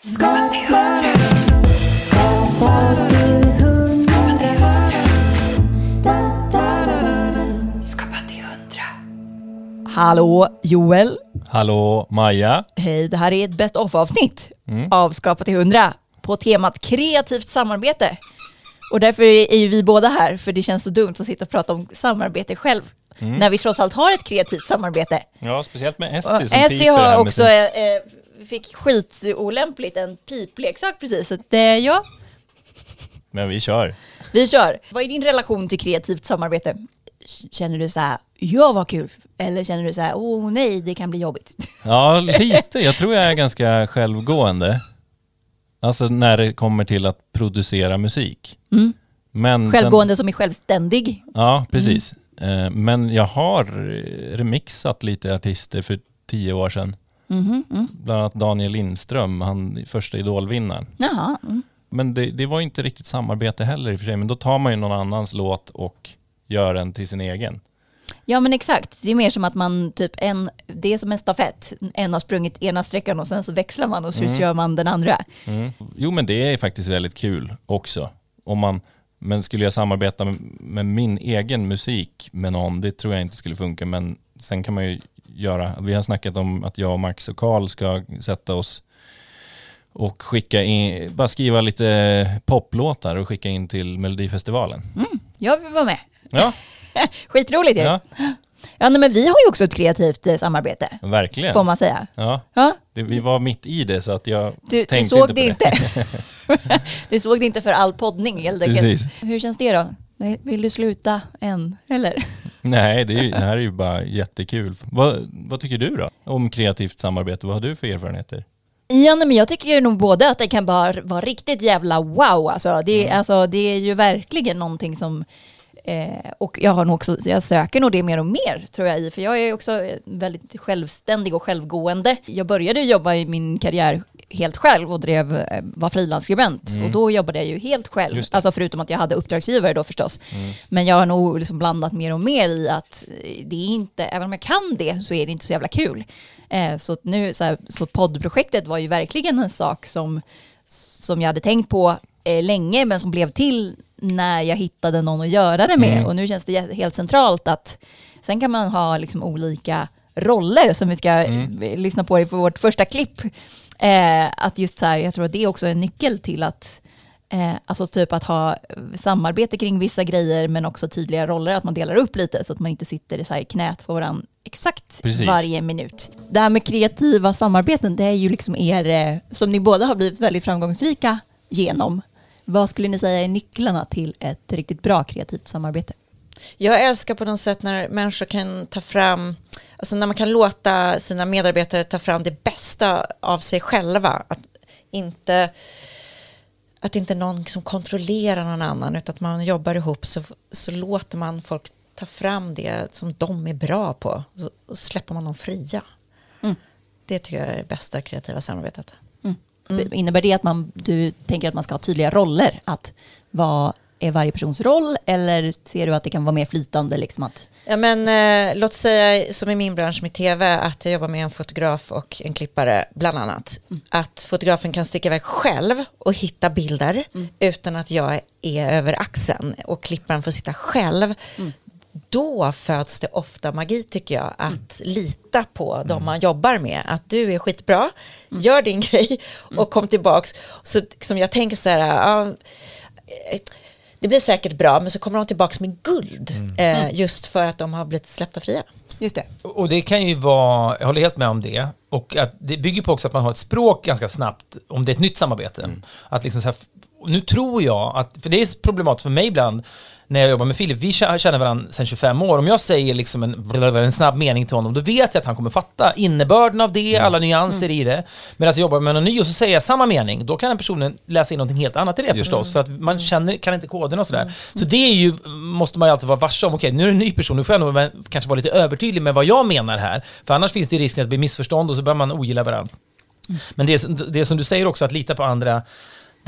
Skapa till hundra. Skapa till hundra. Skapa till hundra. Hallå Joel! Hallå Maja. Hej, det här är ett best of-avsnitt Mm. av Skapa till 100 på temat kreativt samarbete. Och därför är ju vi båda här, för det känns så dumt att sitta och prata om samarbete själv. Mm. När vi trots allt har ett kreativt samarbete. Ja, speciellt med Essie som Essie har också sin- eh, fick skitolämpligt en pipleksak precis. Så att, eh, ja, Men vi kör. vi kör. Vad är din relation till kreativt samarbete? Känner du så här, ja vad kul? Eller känner du så här, åh nej, det kan bli jobbigt? Ja, lite. Jag tror jag är ganska självgående. Alltså när det kommer till att producera musik. Mm. Men Självgående som är självständig. Sen, ja, precis. Eh, Men jag har remixat lite artister för tio år sedan. Mhm, mm. Bland annat Daniel Lindström, han första idolvinnaren. Jaha. Mm. Men det, det var inte riktigt samarbete heller i och för sig. Men då tar man ju någon annans låt och gör den till sin egen. Ja men exakt, det är mer som att man typ en, det är som en stafett. En har sprungit ena sträckan och sen så växlar man och så Mm. kör man den andra. Mm. Jo men det är faktiskt väldigt kul också. Om man, men skulle jag samarbeta med, med min egen musik med någon, det tror jag inte skulle funka. Men sen kan man ju göra, vi har snackat om att jag och Max och Karl ska sätta oss och skicka in, bara skriva lite poplåtar och skicka in till Melodifestivalen. Jag vill vara med. Ja, Skitroligt det. ja Ja nej, men vi har ju också ett kreativt eh, samarbete, verkligen. får man säga. Ja, Ja, det, vi var mitt i det så att jag du, du tänkte såg inte det på inte. du såg det inte för all poddning helt enkelt. Precis. Hur känns det då? Vill du sluta än, eller? Nej, det, är, ju- det här är ju bara jättekul. Vad, vad tycker du då om kreativt samarbete? Vad har du för erfarenheter? Ja, nej, men jag tycker ju nog både att det kan bara vara riktigt jävla wow. Alltså, det, Mm. alltså, det är ju verkligen någonting som... Eh, och jag har nog också, jag söker nog det mer och mer tror jag för jag är också väldigt självständig och självgående. Jag började jobba i min karriär helt själv och drev, eh, var frilansskribent och då jobbade jag ju helt själv. Mm. Alltså förutom att jag hade uppdragsgivare då förstås. Mm. Men jag har nog liksom blandat mer och mer i att eh, det är inte, även om jag kan det så är det inte så jävla kul. Eh, så nu, så, här, så poddprojektet var ju verkligen en sak som, som jag hade tänkt på eh, länge men som blev till när jag hittade någon att göra det med. Mm. Och nu känns det helt centralt att sen kan man ha liksom olika roller som vi ska Mm. eh, lyssna på i vårt första klipp. Eh, att just så här, jag tror att det är också en nyckel till att Eh, alltså typ att ha samarbete kring vissa grejer men också tydliga roller, att man delar upp lite så att man inte sitter så här i knät på varandra exakt Precis. varje minut. Det här med kreativa samarbeten, det är ju liksom er, eh, som ni båda har blivit väldigt framgångsrika genom. Vad skulle ni säga är nycklarna till ett riktigt bra kreativt samarbete? Jag älskar på något sätt när människor kan ta fram, alltså när man kan låta sina medarbetare ta fram det bästa av sig själva. Att inte, att inte någon som kontrollerar någon annan utan att man jobbar ihop så, så låter man folk ta fram det som de är bra på. Så, och släpper man dem fria. Mm. Det tycker jag är det bästa kreativa samarbetet. Innebär det att man, du tänker att man ska ha tydliga roller? Att vad är varje persons roll? Eller ser du att det kan vara mer flytande? Liksom att, Ja, men, eh, låt säga som i min bransch med tv att jag jobbar med en fotograf och en klippare bland annat. Att fotografen kan sticka iväg själv och hitta bilder utan att jag är över axeln och klipparen får sitta själv. Då föds det ofta magi tycker jag, att lita på de man jobbar med. Att du är skitbra, gör din grej och kom tillbaks. Så som jag tänker så här, ja, eh, det blir säkert bra, men så kommer de tillbaka med guld. Eh, just för att de har blivit släppta fria. just det. Och det kan ju vara, jag håller helt med om det. Och att det bygger på också att man har ett språk ganska snabbt om det är ett nytt samarbete. Att liksom så här, nu tror jag att, för det är problematiskt för mig ibland när jag jobbar med Filip, vi kä- känner varandra sedan 25 år. Om jag säger liksom en, en snabb mening till honom, då vet jag att han kommer fatta innebörden av det, alla nyanser i det. Medan jag jobbar med någon ny och så säger jag samma mening, då kan den personen läsa in någonting helt annat i det förstås, för att man känner, kan inte koden och sådär. Så det är ju, måste man ju alltid vara varse om, okej nu är det en ny person, nu får jag nog kanske vara lite övertydlig med vad jag menar här. För annars finns det risken att det blir missförstånd och så börjar man ogilla varandra. Men det, är- det är som du säger också, att lita på andra.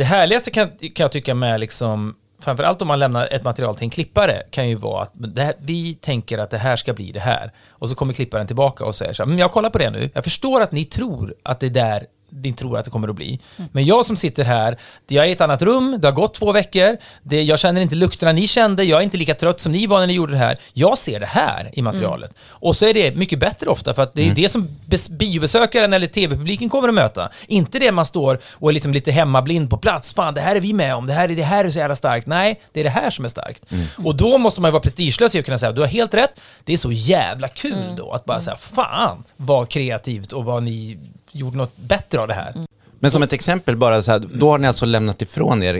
Det härligaste kan, kan jag tycka med liksom framförallt om man lämnar ett material till en klippare kan ju vara att det här, vi tänker att det här ska bli det här. Och så kommer klipparen tillbaka och säger så här, men jag kollar på det nu, jag förstår att ni tror att det där ni tror att det kommer att bli. Men jag som sitter här, jag är i ett annat rum, det har gått två veckor, det, jag känner inte lukterna ni kände, jag är inte lika trött som ni var när ni gjorde det här. Jag ser det här i materialet. Och så är det mycket bättre ofta, för att det är det som bes- biobesökaren eller tv-publiken kommer att möta. Inte det man står och är liksom lite hemmablind på plats. Fan, det här är vi med om, det här är, det här är så jävla starkt. Nej, det är det här som är starkt. Och då måste man ju vara prestigelös i att kunna säga, du har helt rätt, det är så jävla kul då att bara säga, fan vad kreativt och vad ni gjorde något bättre av det här. Men som ett exempel bara så här, då har ni alltså lämnat ifrån er,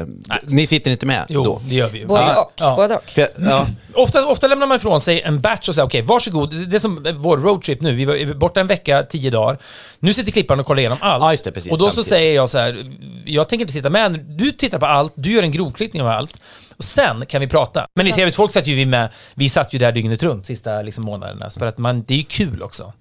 eh, ni sitter inte med Jo, då? det gör vi ju. Både och. Ja. Både och. Jag- ja, Ofta, ofta lämnar man ifrån sig en batch och säger okej, varsågod. Det är som vår roadtrip nu. Vi var borta en vecka, tio dagar. Nu sitter klipparen och kollar igenom allt. Ja, just det, precis, och då så samtidigt. säger jag så här, jag tänker inte sitta med. Du tittar på allt, du gör en grovklippning av allt. Och sen kan vi prata. Men i TVs folk satt ju vi med, vi satt ju där dygnet runt sista liksom, månaderna. För att man, det är ju kul också.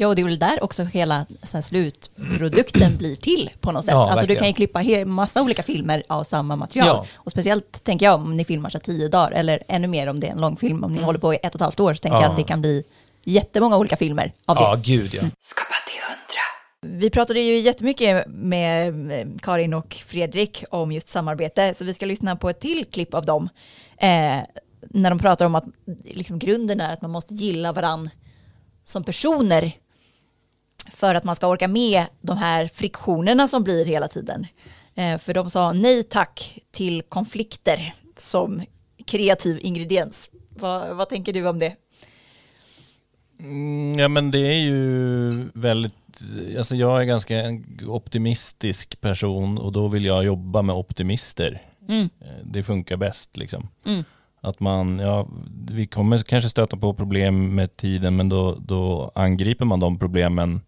Ja, och det är väl där också hela så här, slutprodukten blir till på något sätt. Ja, alltså du kan ju klippa massa olika filmer av samma material. Ja. Och speciellt tänker jag om ni filmar så tio dagar, eller ännu mer om det är en långfilm, om ni håller på i ett och ett halvt år, så tänker Ja. jag att det kan bli jättemånga olika filmer av det. Ja, gud ja. Skapa till hundra. Vi pratade ju jättemycket med eh, Karin och Fredrik om just samarbete, så vi ska lyssna på ett till klipp av dem. Eh, när de pratar om att liksom, grunden är att man måste gilla varann som personer för att man ska orka med de här friktionerna som blir hela tiden. Eh, för de sa nej tack till konflikter som kreativ ingrediens. Vad, vad tänker du om det? Mm, Ja men det är ju väldigt, alltså jag är ganska en optimistisk person och då vill jag jobba med optimister. Mm. Eh, Det funkar bäst liksom. Mm. Att man, ja, vi kommer kanske stöta på problem med tiden men då, då angriper man de problemen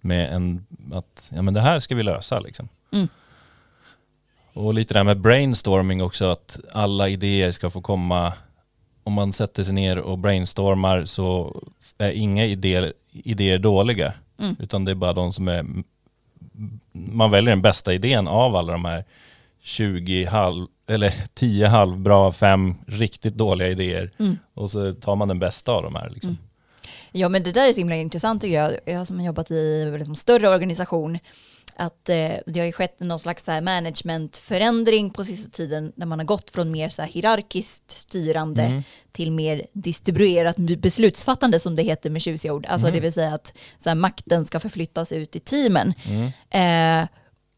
med en, att ja men det här ska vi lösa liksom. Mm. Och lite det här med brainstorming också, att alla idéer ska få komma, om man sätter sig ner och brainstormar så är inga idéer, idéer dåliga, Mm. utan det är bara de som är, man väljer den bästa idén av alla de här 20 halv, eller 10 halvbra, 5 riktigt dåliga idéer. Mm. Och så tar man den bästa av de här liksom. Ja men det där är så himla intressant tycker jag. Jag som har jobbat i en liksom, större organisation, att eh, det har ju skett någon slags så här, managementförändring på sista tiden när man har gått från mer så här, hierarkiskt styrande Mm. till mer distribuerat beslutsfattande som det heter med tjusiga ord. Alltså det vill säga att så här, makten ska förflyttas ut i teamen. Eh,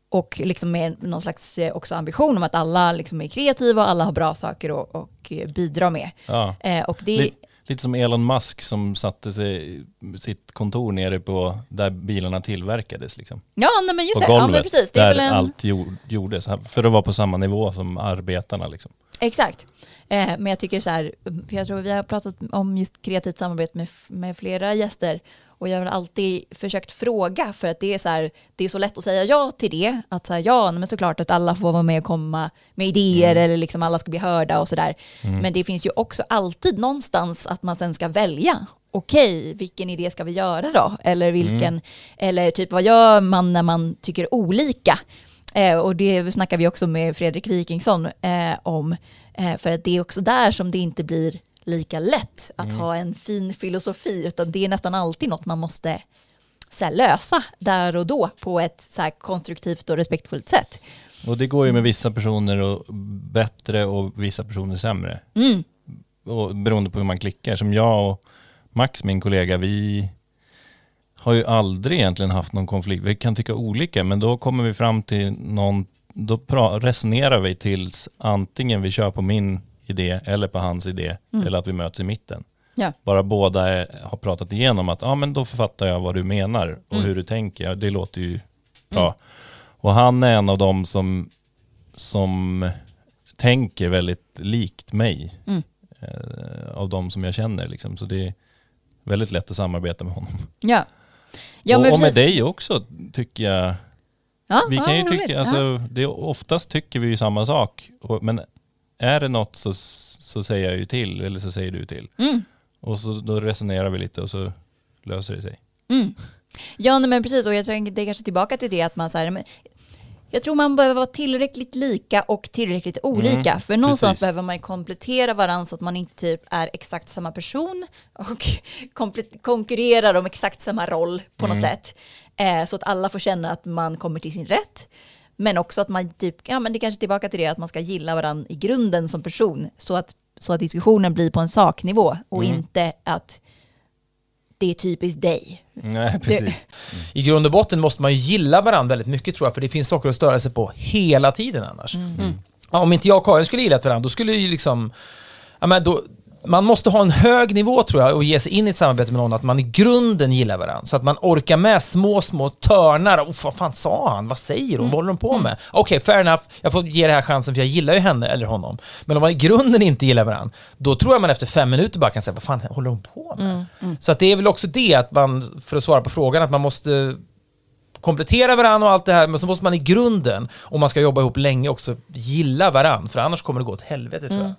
och liksom med någon slags eh, också ambition om att alla liksom är kreativa och alla har bra saker att eh, bidra med. Ja. Eh, och det, Lite som Elon Musk som satte sig sitt kontor nere på där bilarna tillverkades. Liksom. ja, nej, men just På det. Ja, men golvet, precis. Det är där en... allt gjord, gjordes. För att vara på samma nivå som arbetarna. Liksom. Exakt. Eh, men jag tycker så här, för jag tror vi har pratat om just kreativt samarbete med, med flera gäster och jag har alltid försökt fråga för att det är så här, det är så lätt att säga ja till det, att säga ja, men såklart att alla får vara med och komma med idéer eller liksom alla ska bli hörda och sådär. Men det finns ju också alltid någonstans att man sen ska välja. Okej, vilken idé ska vi göra då? Eller vilken, eller typ vad gör man när man tycker olika? Eh, och det snackar vi också med Fredrik Wikingsson eh, om. Eh, för att det är också där som det inte blir lika lätt att ha en fin filosofi, utan det är nästan alltid något man måste så här, lösa där och då på ett så här, konstruktivt och respektfullt sätt. Och det går ju med vissa personer och bättre och vissa personer sämre. Mm. Och beroende på hur man klickar. Som jag och Max, min kollega, vi har ju aldrig egentligen haft någon konflikt. Vi kan tycka olika, men då kommer vi fram till någon, då resonerar vi tills antingen vi kör på min idé eller på hans idé, eller att vi möts i mitten. Ja. Bara båda är, har pratat igenom att, ja men då författar jag vad du menar och hur du tänker. Det låter ju bra. Och han är en av dem som, som tänker väldigt likt mig. Mm. Eh, av de som jag känner liksom. Så det är väldigt lätt att samarbeta med honom. Ja. Ja, och, men och med dig också tycker jag. Ja, Vi kan ju roligt. tycka, alltså, det oftast tycker vi ju samma sak. Och, men är det något så, så säger jag ju till, eller så säger du till. Mm. Och så då resonerar vi lite och så löser det sig. Mm. Ja, nej, men precis. Och jag tror det är kanske tillbaka till det att man så här, men, Jag tror man behöver vara tillräckligt lika och tillräckligt olika. Mm, för någonstans precis. behöver man komplettera varandra så att man inte typ är exakt samma person och konkurrerar om exakt samma roll på Mm. något sätt. Eh, så att alla får känna att man kommer till sin rätt. Men också att man typ, ja men det kanske är tillbaka till det, att man ska gilla varandra i grunden som person. Så att, så att diskussionen blir på en saknivå och Mm. inte att det är typiskt dig. Nej, precis. I grund och botten måste man ju gilla varandra väldigt mycket tror jag, för det finns saker att störa sig på hela tiden annars. Ja, om inte jag och Karin skulle gilla varandra, då skulle ju liksom... Ja, men då, man måste ha en hög nivå tror jag och ge sig in i ett samarbete med någon, att man i grunden gillar varandra. Så att man orkar med små, små törnar. Oh, vad fan sa han? Vad säger hon? Vad håller de på med? Okej, fair enough. Jag får ge det här chansen för jag gillar ju henne eller honom. Men om man i grunden inte gillar varandra, då tror jag man efter fem minuter bara kan säga, vad fan håller de på med? Så att det är väl också det, att man, för att svara på frågan, att man måste komplettera varandra och allt det här, men så måste man i grunden, om man ska jobba ihop länge, också gilla varandra, för annars kommer det gå åt helvete tror jag.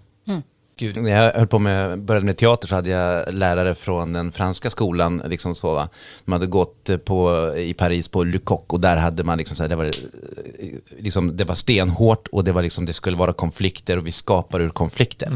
Gud. När jag höll på med, började med teater så hade jag lärare från den franska skolan, liksom så va. De hade gått eh, på, i Paris på Le Coq och där hade man liksom så här, det var, eh, liksom, det var stenhårt och det var liksom, det skulle vara konflikter och vi skapar ur konflikter.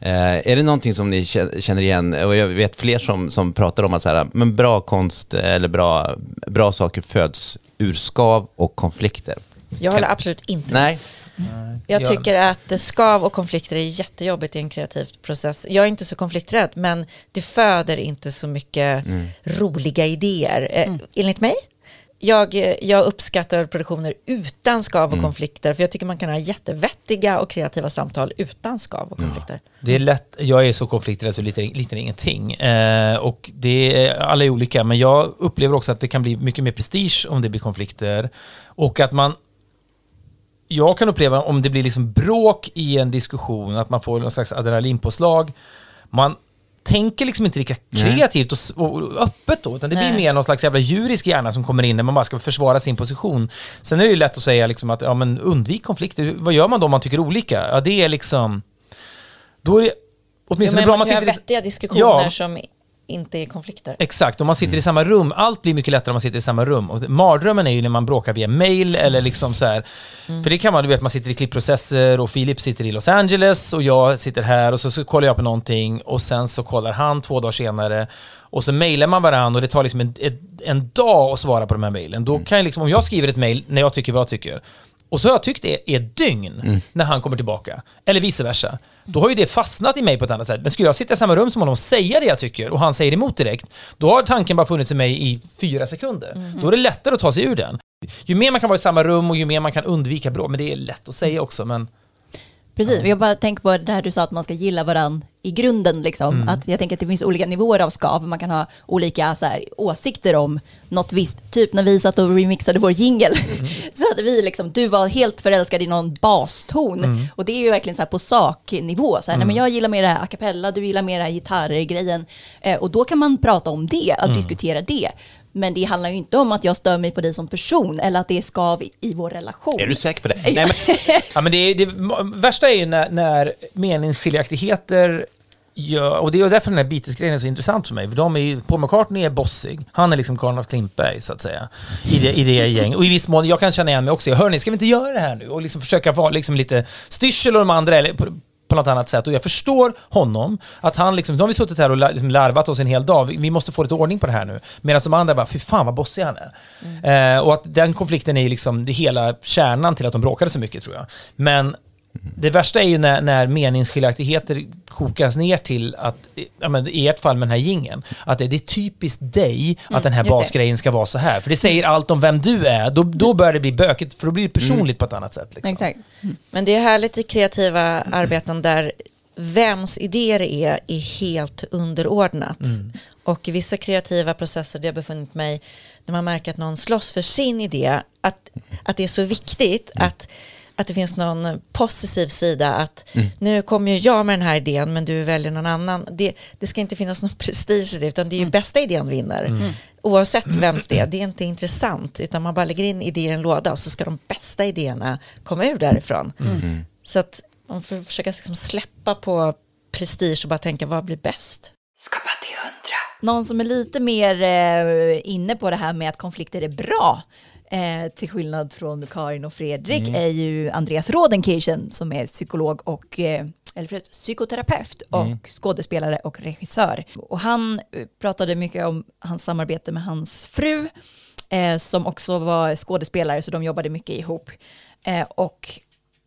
Eh, är det någonting som ni kä- känner igen? Och jag vet fler som, som pratar om att så här, men bra konst eh, eller bra, bra saker föds ur skav och konflikter. Jag håller absolut inte med. Nej, Jag Ja. tycker att skav och konflikter är jättejobbigt i en kreativ process. Jag är inte så konflikträdd, men det föder inte så mycket roliga idéer. Eh, Enligt mig. Jag, jag uppskattar produktioner utan skav och konflikter, för jag tycker man kan ha jättevettiga och kreativa samtal utan skav och konflikter. Det är lätt, jag är så konflikträdd så lite, lite ingenting. Eh, och det är, alla är olika, men jag upplever också att det kan bli mycket mer prestige om det blir konflikter. Och att man jag kan uppleva om det blir liksom bråk i en diskussion, att man får någon slags adrenalinpåslag. Man tänker liksom inte lika kreativt och, och öppet då, utan det blir Nej. mer någon slags jävla djurisk hjärna som kommer in när man bara ska försvara sin position. Sen är det ju lätt att säga liksom att, ja men undvik konflikter. Vad gör man då om man tycker olika? Ja, det är liksom... Då är det åtminstone men bra man man sitter vettiga diskussioner Ja. som inte är konflikter. Exakt, om man sitter i samma rum, allt blir mycket lättare om man sitter i samma rum. Och mardrömmen är ju när man bråkar via mail eller liksom så här. För det kan man, du vet, man sitter i klippprocesser och Filip sitter i Los Angeles och jag sitter här och så, så kollar jag på någonting och sen så kollar han två dagar senare och så mailar man varandra och det tar liksom en, ett, en dag att svara på de här mailen. Då kan jag liksom, om jag skriver ett mail när jag tycker vad jag tycker och så har jag tyckt det är dygn när han kommer tillbaka. Eller vice versa. Då har ju det fastnat i mig på ett annat sätt. Men skulle jag sitta i samma rum som honom och säga det jag tycker och han säger emot direkt, då har tanken bara funnits i mig i fyra sekunder. Då är det lättare att ta sig ur den. Ju mer man kan vara i samma rum och ju mer man kan undvika bråk, men det är lätt att säga också, men Precis, jag bara tänker på det där du sa att man ska gilla varandra i grunden. Liksom. Mm. Att jag tänker att det finns olika nivåer av skav. Man kan ha olika så här, åsikter om något visst. Typ när vi satt och remixade vår jingle. Mm. Så hade vi liksom, du var helt förälskad i någon baston. Mm. Och det är ju verkligen så här på saknivå. Så här, nej, men jag gillar mer det här a cappella, du gillar mer det här gitarrgrejen. Eh, och då kan man prata om det, att Mm. diskutera det. Men det handlar ju inte om att jag stör mig på dig som person eller att det är skav i, vår relation. är du säker på det? Nej, men, Ja, men det, det värsta är ju när, när meningsskiljaktigheter gör, och det är därför den här Beatles-grejen är så intressant för mig. För de är ju, Paul McCartney är bossig. Han är liksom Karl af Klintberg, så att säga. I det, i det gäng. Och i viss mån, jag kan känna igen mig också. Hörni, ska vi inte göra det här nu? Och liksom försöka vara liksom lite styrsel och de andra, eller på, något annat sätt. Och jag förstår honom, att han liksom, nu har vi suttit här och liksom larvat oss en hel dag, vi, vi måste få lite ordning på det här nu. Medan de andra bara, fy fan vad bossig han är. Eh, och att den konflikten är liksom det hela kärnan till att de bråkade så mycket tror jag. Men det värsta är ju när, när meningsskiljaktigheter kokas ner till att, ja, men i ert fall med den här gingen att det, är typiskt dig att den här basgrejen ska vara så här. För det säger allt om vem du är. Då, då börjar det bli bökigt, för då blir det personligt på ett annat sätt. Liksom. Exakt. Men det är härligt i kreativa arbeten där vems idéer det är är helt underordnat. Och i vissa kreativa processer där jag befunnit mig, när man märker att någon slåss för sin idé, att, att det är så viktigt att, att det finns någon positiv sida, att nu kommer ju jag med den här idén men du väljer någon annan. Det, det ska inte finnas någon prestige i det, utan det är ju bästa idén vinner. Oavsett vems det är, det är inte intressant, utan man bara lägger in idéer i en låda och så ska de bästa idéerna komma ur därifrån. Så att man får försöka liksom släppa på prestige och bara tänka vad blir bäst? Skapa till hundra. Någon som är lite mer eh, inne på det här med att konflikter är bra. Eh, till skillnad från Karin och Fredrik är ju Andreas Rodenkirchen som är psykolog och eh, eller förlåt, psykoterapeut och skådespelare och regissör. Och han eh, pratade mycket om hans samarbete med hans fru eh, som också var skådespelare så de jobbade mycket ihop. Eh, och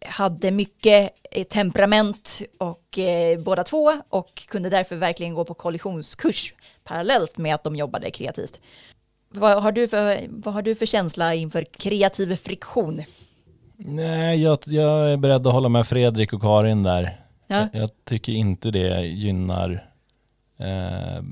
hade mycket eh, temperament och eh, båda två och kunde därför verkligen gå på kollisionskurs parallellt med att de jobbade kreativt. Vad har du för, vad har du för känsla inför kreativ friktion? Nej, jag, jag är beredd att hålla med Fredrik och Karin där. Ja. Jag, jag tycker inte det gynnar eh,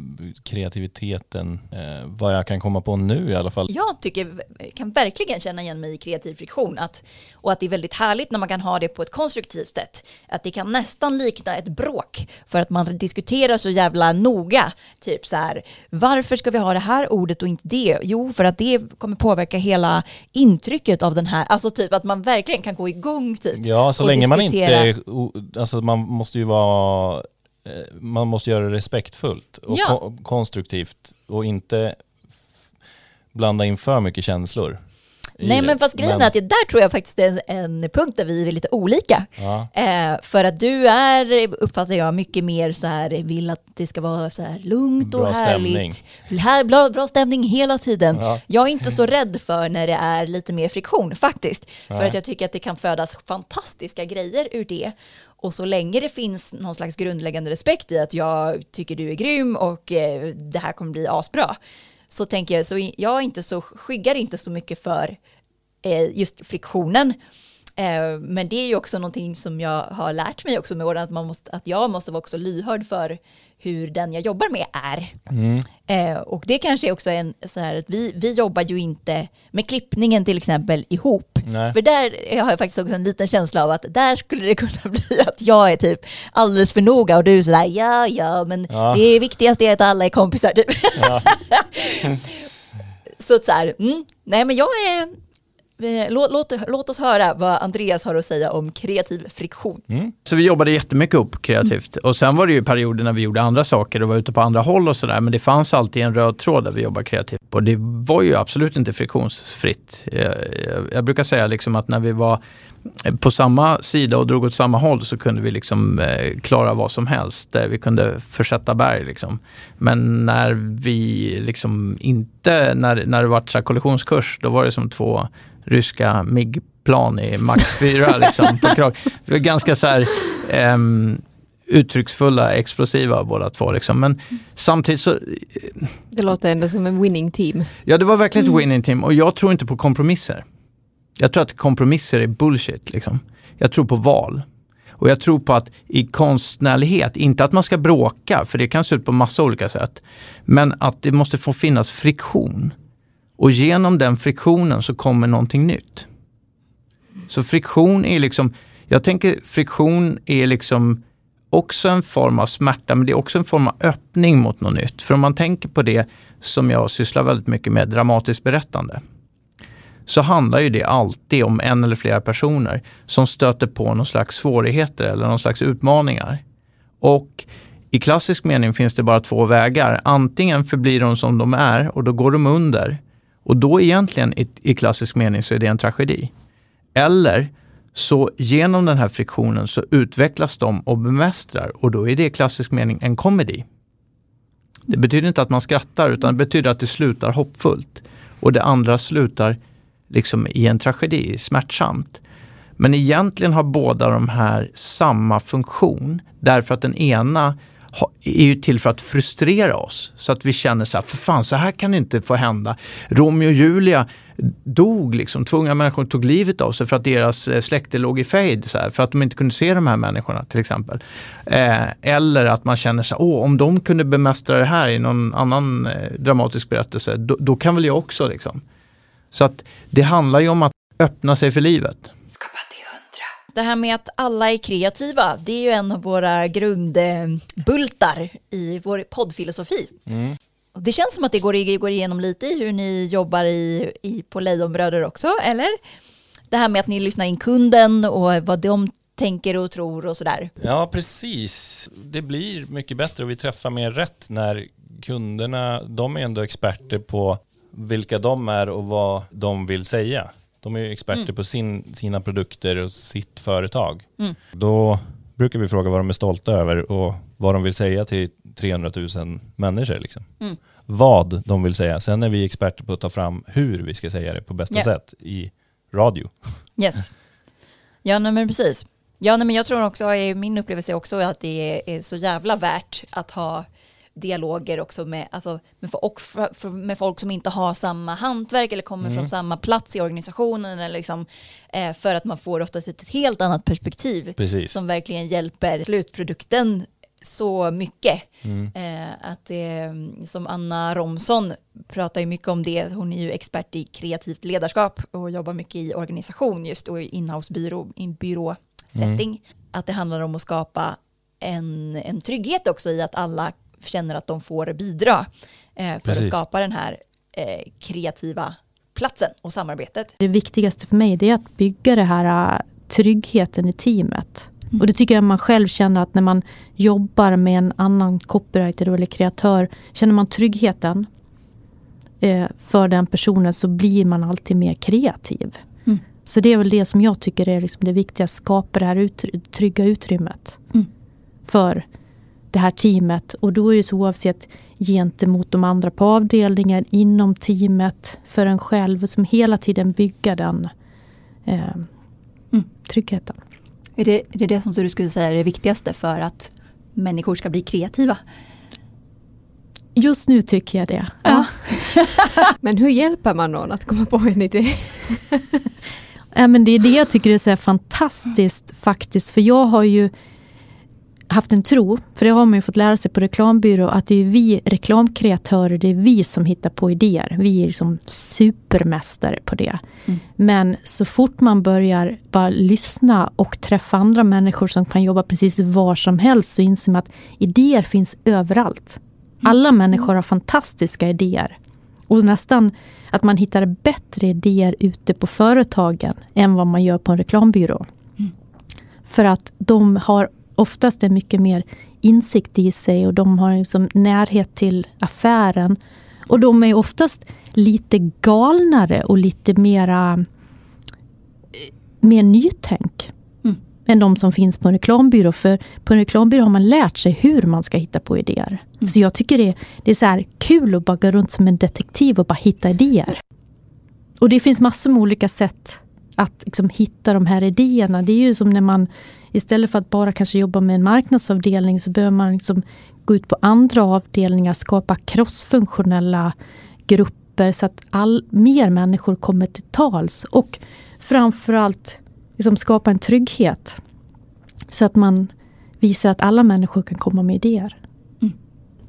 kreativiteten, eh, vad jag kan komma på nu i alla fall. Jag tycker, kan verkligen känna igen mig i kreativ friktion att, och att det är väldigt härligt när man kan ha det på ett konstruktivt sätt. Att det kan nästan likna ett bråk för att man diskuterar så jävla noga. Typ så här, varför ska vi ha det här ordet och inte det? Jo, för att det kommer påverka hela intrycket av den här, alltså typ att man verkligen kan gå igång typ. Ja, så länge man inte, diskutera. är o- alltså man måste ju vara, man måste göra det respektfullt och Ja. ko- konstruktivt och inte blanda in för mycket känslor. Nej men fast grejen är att det där tror jag faktiskt är en, en punkt där vi är lite olika. Ja. Eh, för att du är, uppfattar jag, mycket mer så här, vill att det ska vara så här lugnt och Bra stämning. härligt. Här, bra, bra stämning hela tiden. Ja. Jag är inte så rädd för när det är lite mer friktion faktiskt. För Nej. att jag tycker att det kan födas fantastiska grejer ur det. Och så länge det finns någon slags grundläggande respekt i att jag tycker du är grym och eh, det här kommer bli asbra. Så tänker jag, så jag är inte så, skyggar inte så mycket för eh, just friktionen. Eh, men det är ju också någonting som jag har lärt mig också med åren, att, man måste, att jag måste vara också lyhörd för hur den jag jobbar med är. Eh, och det kanske är också en så här att vi, vi jobbar ju inte med klippningen till exempel ihop. Nej. För där har jag faktiskt också en liten känsla av att där skulle det kunna bli att jag är typ alldeles för noga och du är sådär ja ja men Ja. det viktigaste är att alla är kompisar typ. så att så här, mm, nej men jag är, låt, låt, låt oss höra vad Andreas har att säga om kreativ friktion. Mm. Så vi jobbade jättemycket upp kreativt. Och sen var det ju perioder när vi gjorde andra saker och var ute på andra håll och sådär. Men det fanns alltid en röd tråd där vi jobbade kreativt. Och det var ju absolut inte friktionsfritt. Jag, jag, jag brukar säga liksom att när vi var på samma sida och drog åt samma håll så kunde vi liksom eh, klara vad som helst. Eh, Vi kunde försätta berg liksom. Men när vi liksom inte, när, när det var kollisionskurs, då var det som två ryska MIG-plan i Max 4 liksom, på krak. Vi var ganska så här ehm, uttrycksfulla, explosiva båda två. Liksom. Men samtidigt så, Det låter ändå som en winning team. ja det var verkligen ett winning team och jag tror inte på kompromisser. Jag tror att kompromisser är bullshit. Liksom. Jag tror på val. Och jag tror på att i konstnärlighet, inte att man ska bråka, för det kan se ut på massa olika sätt, men att det måste få finnas friktion. Och genom den friktionen så kommer någonting nytt. Så friktion är liksom, jag tänker friktion är liksom också en form av smärta, men det är också en form av öppning mot något nytt. För om man tänker på det som jag sysslar väldigt mycket med, dramatiskt berättande, så handlar ju det alltid om en eller flera personer som stöter på någon slags svårigheter eller någon slags utmaningar. Och i klassisk mening finns det bara två vägar. Antingen förblir de som de är och då går de under. Och då egentligen i, i klassisk mening så är det en tragedi. Eller så genom den här friktionen så utvecklas de och bemästrar och då är det i klassisk mening en komedi. Det betyder inte att man skrattar utan det betyder att det slutar hoppfullt. Och det andra slutar liksom i en tragedi, smärtsamt. Men egentligen har båda de här samma funktion därför att den ena är ju till för att frustrera oss så att vi känner så här, för fan så här kan det inte få hända. Romeo och Julia dog liksom, två människor tog livet av sig för att deras eh, släkte låg i fejd, så här, för att de inte kunde se de här människorna till exempel. Eh, eller att man känner så här, åh om de kunde bemästra det här i någon annan eh, dramatisk berättelse, då, då kan väl jag också liksom. Så att det handlar ju om att öppna sig för livet. Skapa. Det här med att alla är kreativa, det är ju en av våra grundbultar i vår poddfilosofi. Och det känns som att det går, går igenom lite i hur ni jobbar i, i, på Lejonbröder också, eller? Det här med att ni lyssnar in kunden och vad de tänker och tror och sådär. Ja, precis. Det blir mycket bättre och vi träffar mer rätt när kunderna, de är ändå experter på vilka de är och vad de vill säga. De är ju experter Mm. på sin, sina produkter och sitt företag. Mm. Då brukar vi fråga vad de är stolta över och vad de vill säga till 300 000 människor. Liksom. Mm. Vad de vill säga. Sen är vi experter på att ta fram hur vi ska säga det på bästa Ja. sätt i radio. Yes. Ja, men precis. Ja, men jag tror också, min upplevelse är också att det är, är så jävla värt att ha dialoger också med, alltså, med, och för, med folk som inte har samma hantverk eller kommer från samma plats i organisationen eller liksom, eh, för att man får oftast ett helt annat perspektiv Precis. som verkligen hjälper slutprodukten så mycket. Mm. Eh, att det, som Anna Romson pratar ju mycket om det, hon är ju expert i kreativt ledarskap och jobbar mycket i organisation just och i inhousebyrå, i en byråsetting. Att det handlar om att skapa en, en trygghet också i att alla känner att de får bidra eh, för Precis. att skapa den här eh, kreativa platsen och samarbetet. Det viktigaste för mig det är att bygga det här äh, tryggheten i teamet. Och det tycker jag man själv känner att när man jobbar med en annan copywriter eller kreatör, känner man tryggheten eh, för den personen så blir man alltid mer kreativ. Mm. Så det är väl det som jag tycker är liksom det viktiga, skapa det här utry- trygga utrymmet Mm. för det här teamet. Och då är det så oavsett gentemot de andra på avdelningen, inom teamet, för en själv. Som hela tiden bygga den eh, tryggheten. Är det, är det det som du skulle säga är det viktigaste för att människor ska bli kreativa? Just nu tycker jag det. Ja. Men hur hjälper man någon att komma på en idé? Ja, men det är det jag tycker är så fantastiskt faktiskt. För jag har ju haft en tro, för det har man ju fått lära sig på reklambyrå, att det är vi reklamkreatörer, det är vi som hittar på idéer. Vi är liksom supermästare på det. Mm. Men så fort man börjar bara lyssna och träffa andra människor som kan jobba precis var som helst så inser man att idéer finns överallt. Alla människor har fantastiska idéer. Och nästan att man hittar bättre idéer ute på företagen än vad man gör på en reklambyrå. För att de har oftast en mycket mer insikt i sig och de har liksom närhet till affären. Och de är oftast lite galnare och lite mera eh, mer nytänk. Mm. Än de som finns på en reklambyrå. För på en reklambyrå har man lärt sig hur man ska hitta på idéer. Så jag tycker det, det är så här kul att bara gå runt som en detektiv och bara hitta idéer. Och det finns massor med olika sätt att liksom hitta de här idéerna. Det är ju som när man istället för att bara kanske jobba med en marknadsavdelning så behöver man liksom gå ut på andra avdelningar, skapa crossfunktionella grupper så att all, mer människor kommer till tals. Och framförallt liksom skapa en trygghet. Så att man visar att alla människor kan komma med idéer. Mm.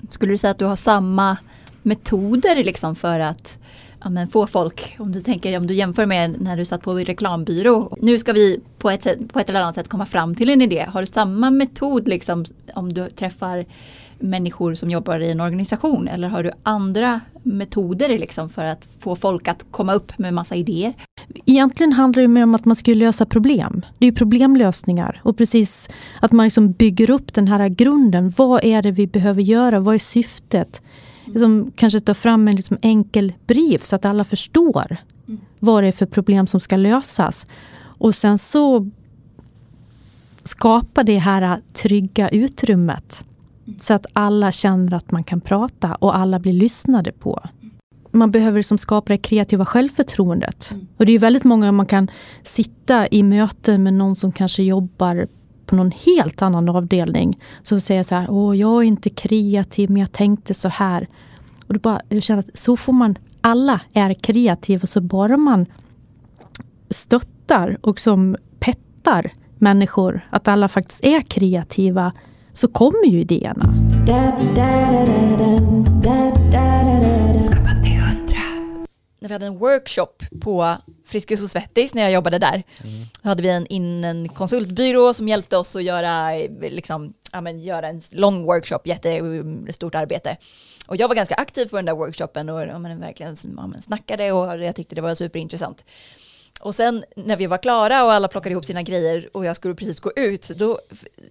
Skulle du säga att du har samma metoder liksom för att ja, men få folk, om du tänker om du jämför med när du satt på reklambyrå. Nu ska vi på ett, på ett eller annat sätt komma fram till en idé. Har du samma metod liksom om du träffar människor som jobbar i en organisation eller har du andra metoder liksom för att få folk att komma upp med massa idéer? Egentligen handlar det mer om att man ska lösa problem. Det är ju problemlösningar. Och precis att man liksom bygger upp den här grunden. Vad är det vi behöver göra? Vad är syftet? Liksom kanske ta fram en liksom enkel brief så att alla förstår vad det är för problem som ska lösas. Och sen så skapa det här trygga utrymmet. Så att alla känner att man kan prata och alla blir lyssnade på man behöver liksom skapa det kreativa självförtroendet. Och det är väldigt många man kan sitta i möten med någon som kanske jobbar på någon helt annan avdelning. Så säger så här, åh jag är inte kreativ men jag tänkte så här. Och då bara, jag känner att så får man, alla är kreativa så bara man stöttar och som peppar människor att alla faktiskt är kreativa så kommer ju idéerna. när vi hade en workshop på Friskis och Svettis när jag jobbade där. Då hade vi en, in en konsultbyrå som hjälpte oss att göra, eh, liksom, ja, men, göra en lång workshop, jättestort arbete. Och jag var ganska aktiv på den där workshopen och ja, men, verkligen ja, men, snackade och jag tyckte det var superintressant. och sen när vi var klara och alla plockade ihop sina grejer och jag skulle precis gå ut, då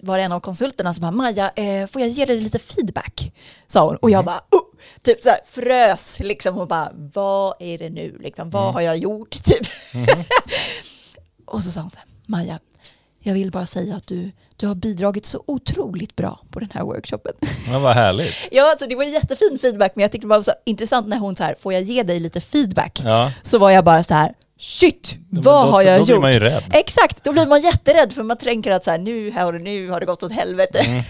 var det en av konsulterna som bara, Maja, eh, får jag ge dig lite feedback? Sa hon. Och jag bara, oh! Typ så här frös liksom och bara, vad är det nu liksom, vad har jag gjort typ? och så sa hon så här, Maja, jag vill bara säga att du, du har bidragit så otroligt bra på den här workshopen. Men vad härligt. Ja, alltså det var jättefin feedback, men jag tyckte det var så intressant när hon så här, får jag ge dig lite feedback? Ja. Så var jag bara så här, shit, vad då, har jag då gjort? blir man ju rädd. Exakt, då blir man jätterädd för man tänker att så här, nu, har det, nu har det gått åt helvete. Mm.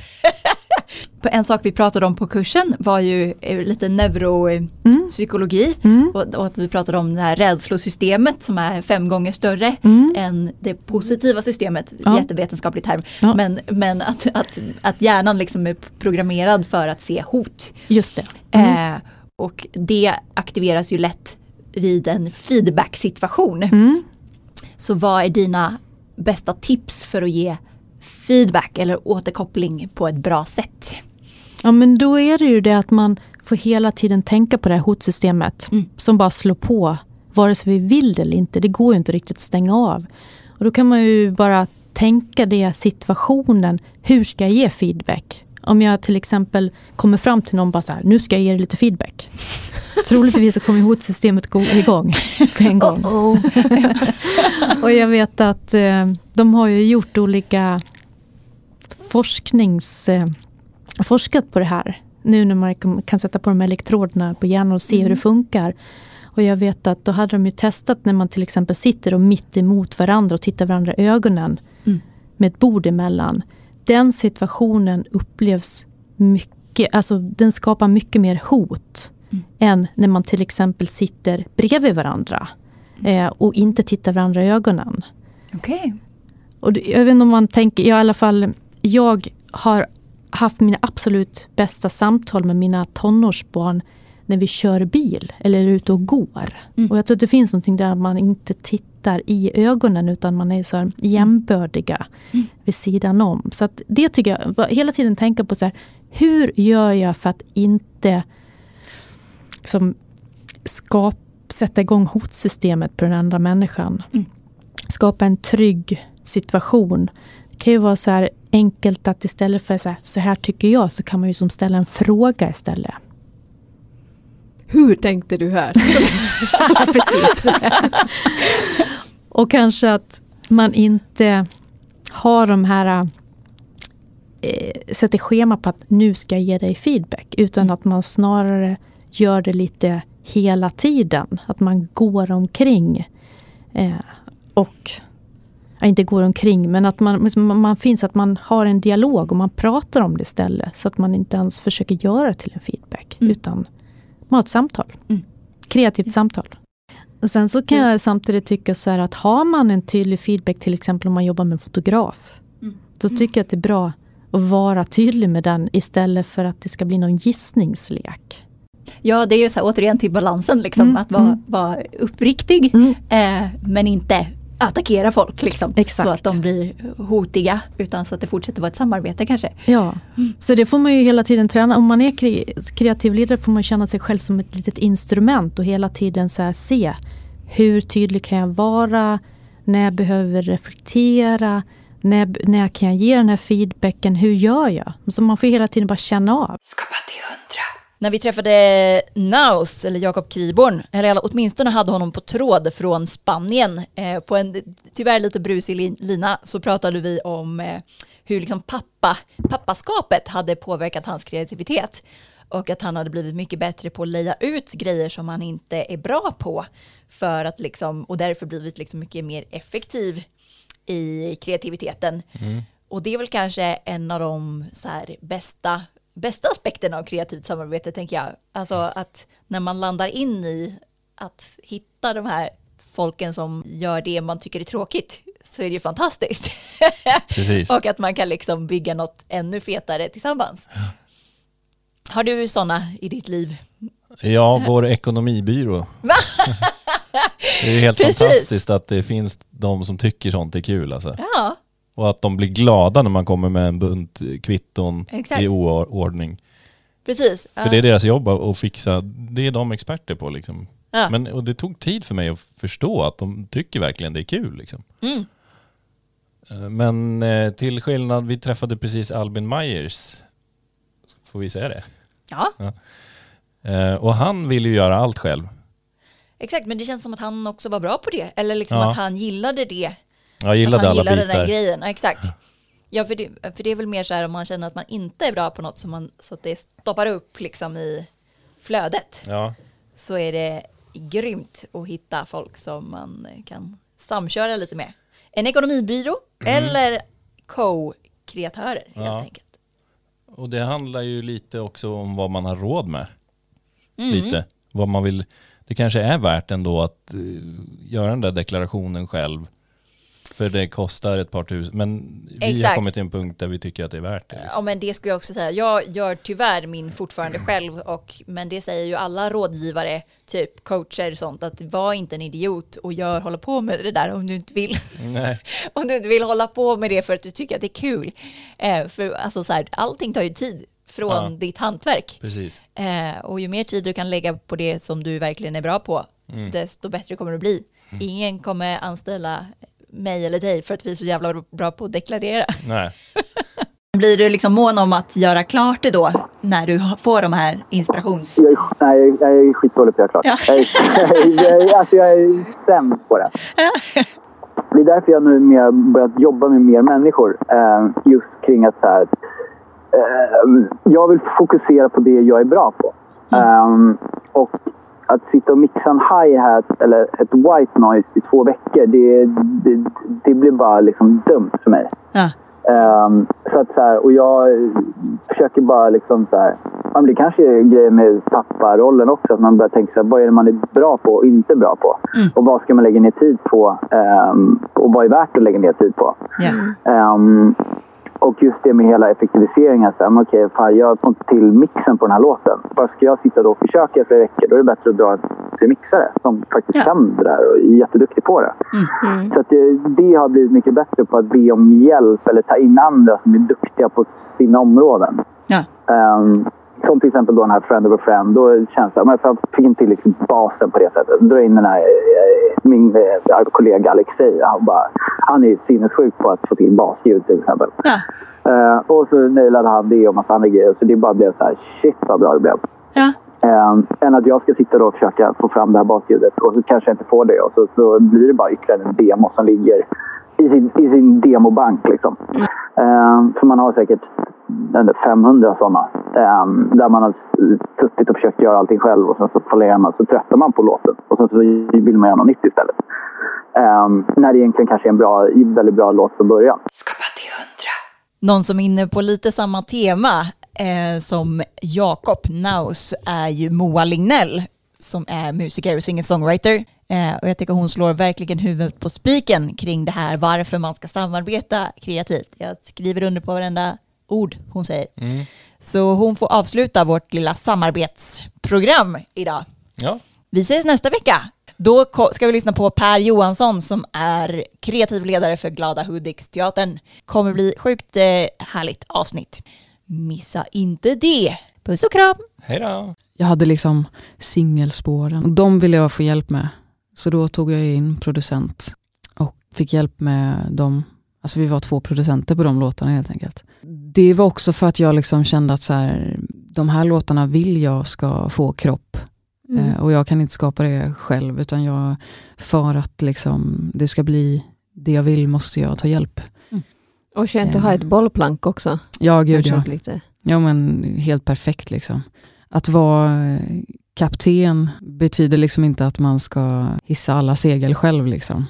En sak vi pratade om på kursen var ju eh, lite neuropsykologi Mm. och, och att vi pratade om det här rädslosystemet som är fem gånger större Mm. än det positiva systemet, Ja. jättevetenskaplig term. Ja. Men, men att, att, att hjärnan liksom är programmerad för att se hot. Just det. Mm. Eh, och det aktiveras ju lätt vid en feedback-situation. Mm. Så vad är dina bästa tips för att ge feedback eller återkoppling på ett bra sätt? Ja men då är det ju det att man får hela tiden tänka på det här hotsystemet Mm. som bara slår på vare sig vi vill det eller inte. Det går ju inte riktigt att stänga av. Och då kan man ju bara tänka det situationen. Hur ska jag ge feedback? Om jag till exempel kommer fram till någon bara så här, nu ska jag ge dig lite feedback. Troligtvis så kommer hotsystemet gå igång på en gång. Och jag vet att eh, de har ju gjort olika forsknings... Eh, forskat på det här. Nu när man kan- sätta på de här elektroderna på hjärnan och se hur det funkar. Och jag vet att då hade de ju testat när man till exempel sitter och mitt emot varandra och tittar varandra i ögonen. Mm. Med ett bord emellan. Den situationen upplevs mycket, alltså den skapar mycket mer hot. Mm. Än när man till exempel sitter bredvid varandra. Eh, och inte tittar varandra i ögonen. Okej. Och det- jag vet inte om man tänker, jag i alla fall, jag har haft mina absolut bästa samtal med mina tonårsbarn när vi kör bil eller är ute och går. Mm. Och jag tror att det finns någonting där man inte tittar i ögonen utan man är så här jämbördiga Mm. vid sidan om. Så att det tycker jag, hela tiden tänka på så här, hur gör jag för att inte som, skap, sätta igång hotsystemet på den andra människan. Mm. Skapa en trygg situation. Kan ju vara så här enkelt att istället för så här, så här tycker jag, så kan man ju som ställa en fråga istället. Hur tänkte du här? Precis. och kanske att man inte har de här eh, sätter schema på att nu ska jag ge dig feedback. Utan att man snarare gör det lite hela tiden. Att man går omkring. Eh, och inte går omkring, men att man, man, finns, att man har en dialog och man pratar om det istället. Så att man inte ens försöker göra det till en feedback. Mm. Utan man har ett samtal. Mm. Kreativt samtal. Och sen så kan jag samtidigt tycka så här att har man en tydlig feedback, till exempel om man jobbar med en fotograf. Mm. Då tycker jag att det är bra att vara tydlig med den istället för att det ska bli någon gissningslek. Ja, det är ju så här, återigen till balansen, liksom, Mm, att vara, mm. vara uppriktig Mm. eh, men inte attackera folk liksom, Exakt. så att de blir hotiga utan så att det fortsätter vara ett samarbete kanske. Ja, så det får man ju hela tiden träna. Om man är kre- kreativ ledare får man känna sig själv som ett litet instrument och hela tiden så här se hur tydlig kan jag vara? När behöver jag reflektera? När, när kan jag ge den här feedbacken? Hur gör jag? Så man får hela tiden bara känna av. När vi träffade Naus, eller Jakob Kriborn, eller åtminstone hade honom på tråd från Spanien, eh, på en tyvärr lite brusig lin- lina, så pratade vi om eh, hur liksom pappa, pappaskapet hade påverkat hans kreativitet. Och att han hade blivit mycket bättre på att leja ut grejer som han inte är bra på. För att liksom, och därför blivit liksom mycket mer effektiv i kreativiteten. Och det är väl kanske en av de så här bästa, bästa aspekterna av kreativt samarbete, tänker jag. Alltså att när man landar in i att hitta de här folken som gör det man tycker är tråkigt, så är det ju fantastiskt. Precis. Och att man kan liksom bygga något ännu fetare tillsammans. Har du sådana i ditt liv? Ja, vår ekonomibyrå. det är ju helt Precis. fantastiskt att det finns de som tycker sånt är kul alltså. Ja, Och att de blir glada när man kommer med en bunt kvitton Exakt. i oordning. precis. För det är deras jobb att fixa, det är de experter på liksom. Ja. Men, och det tog tid för mig att förstå att de tycker verkligen det är kul. Liksom. Mm. Eh, Men eh, till skillnad, vi träffade precis Albin Myers. Får vi säga det? Ja, Eh, Och han vill ju göra allt själv. exakt. Men det känns som att han också var bra på det. Eller liksom Ja. att han gillade det. Jag gillade han alla gillade bitar. den grejen. Ja, exakt. Ja, för det, för det är väl mer så här om man känner att man inte är bra på något som man, så att det stoppar upp liksom i flödet. Ja, Så är det grymt att hitta folk som man kan samköra lite med. En ekonomibyrå eller co-kreatörer helt Ja. enkelt. och det handlar ju lite också om vad man har råd med. Mm. Lite. Vad man vill. Det kanske är värt ändå att eh, göra den där deklarationen själv. För det kostar ett par tusen. Men vi har Exakt. kommit till en punkt där vi tycker att det är värt det. Ja Liksom. men det skulle jag också säga. Jag gör tyvärr min fortfarande själv och men det säger ju alla rådgivare, typ coacher och sånt att var inte en idiot och gör, hålla på med det där om du inte vill. Nej. om du inte vill hålla på med det för att du tycker att det är kul. Eh, för alltså så här, allting tar ju tid från Ja. ditt hantverk. Precis. Eh, och ju mer tid du kan lägga på det som du verkligen är bra på, Mm. desto bättre kommer det att bli. Ingen kommer anställa mig eller dig för att vi är så jävla bra på att deklarera. Nej. Blir du liksom mån om att göra klart det då när du får de här inspirations... Jag är, nej, jag är- skitdålig på att göra klart. Ja. Jag, är, jag, är, alltså jag är sämst på det. Det är därför jag nu mer börjat jobba med mer människor. Eh, just kring att så här, eh, jag vill fokusera på det jag är bra på. Eh, och att sitta och mixa en hi-hat eller ett white noise i två veckor, det, det, det blir bara liksom dumt för mig. Ja. Ehm, så att så här, och jag försöker bara liksom så här, ja, men det kanske är grejer med papparollen också, att man börjar tänka så här, vad är det man är bra på och inte bra på? Och vad ska man lägga ner tid på? ehm, och vad är värt att lägga ner tid på? Ja. Ehm, och just det med hela effektiviseringen. Så här, okej, fan, jag får inte till mixen på den här låten. Bara ska jag sitta då och försöka i flera veckor, då är det bättre att dra till mixare som faktiskt Ja. kan det där och är jätteduktig på det. Mm. Så att det, det har blivit mycket bättre på att be om hjälp eller ta in andra som är duktiga på sina områden. Ja. Ehm, som till exempel då den här Friend of a Friend. Då känns det, men jag fick inte till liksom basen på det sättet. Dra in den här, eh, min eh, kollega Alexei. Han, bara, han är ju sinnessjuk på att få till basljud till exempel. Ja. Eh, och så nailade han det och massa andra grejer. Så det bara blev så här, shit vad bra det blev. Ja. Um, än att jag ska sitta då och försöka få fram det här basljudet och så kanske jag inte får det och så, så blir det bara ytterligare en demo som ligger i sin, i sin demobank. Liksom. Ehm, för man har säkert 500 sådana. Ehm, där man har suttit och försökt göra allting själv och sen så fallerar man så tröttar man på låten. Och sen så vill man göra något nytt istället. Ehm, när det egentligen kanske är en bra, väldigt bra låt från början. Någon som är inne på lite samma tema eh, som Jakob Naus är ju Moa Lignell som är musiker och singer-songwriter. Eh, och jag tycker hon slår verkligen huvudet på spiken kring det här varför man ska samarbeta kreativt. Jag skriver under på varenda ord hon säger. Så hon får avsluta vårt lilla samarbetsprogram idag. Ja. Vi ses nästa vecka. Då ska vi lyssna på Per Johansson som är kreativ ledare för Glada Hudik-teatern. Kommer bli sjukt eh, härligt avsnitt. Missa inte det. Puss och kram! Hej då. Jag hade liksom singelspåren och de ville jag få hjälp med. Så då tog jag in producent och fick hjälp med dem. Alltså vi var två producenter på de låtarna helt enkelt. Det var också för att jag liksom kände att så här, de här låtarna vill jag ska få kropp. Mm. Eh, och jag kan inte skapa det själv utan jag, för att liksom det ska bli det jag vill måste jag ta hjälp. Och skönt att ha ett bollplank också. Ja, gud ja. Lite. Ja men helt perfekt liksom. Att vara eh, kapten betyder liksom inte att man ska hissa alla segel själv liksom.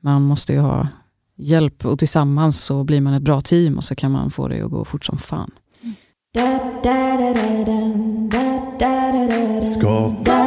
Man måste ju ha hjälp och tillsammans så blir man ett bra team och så kan man få det att gå fort som fan. Skapa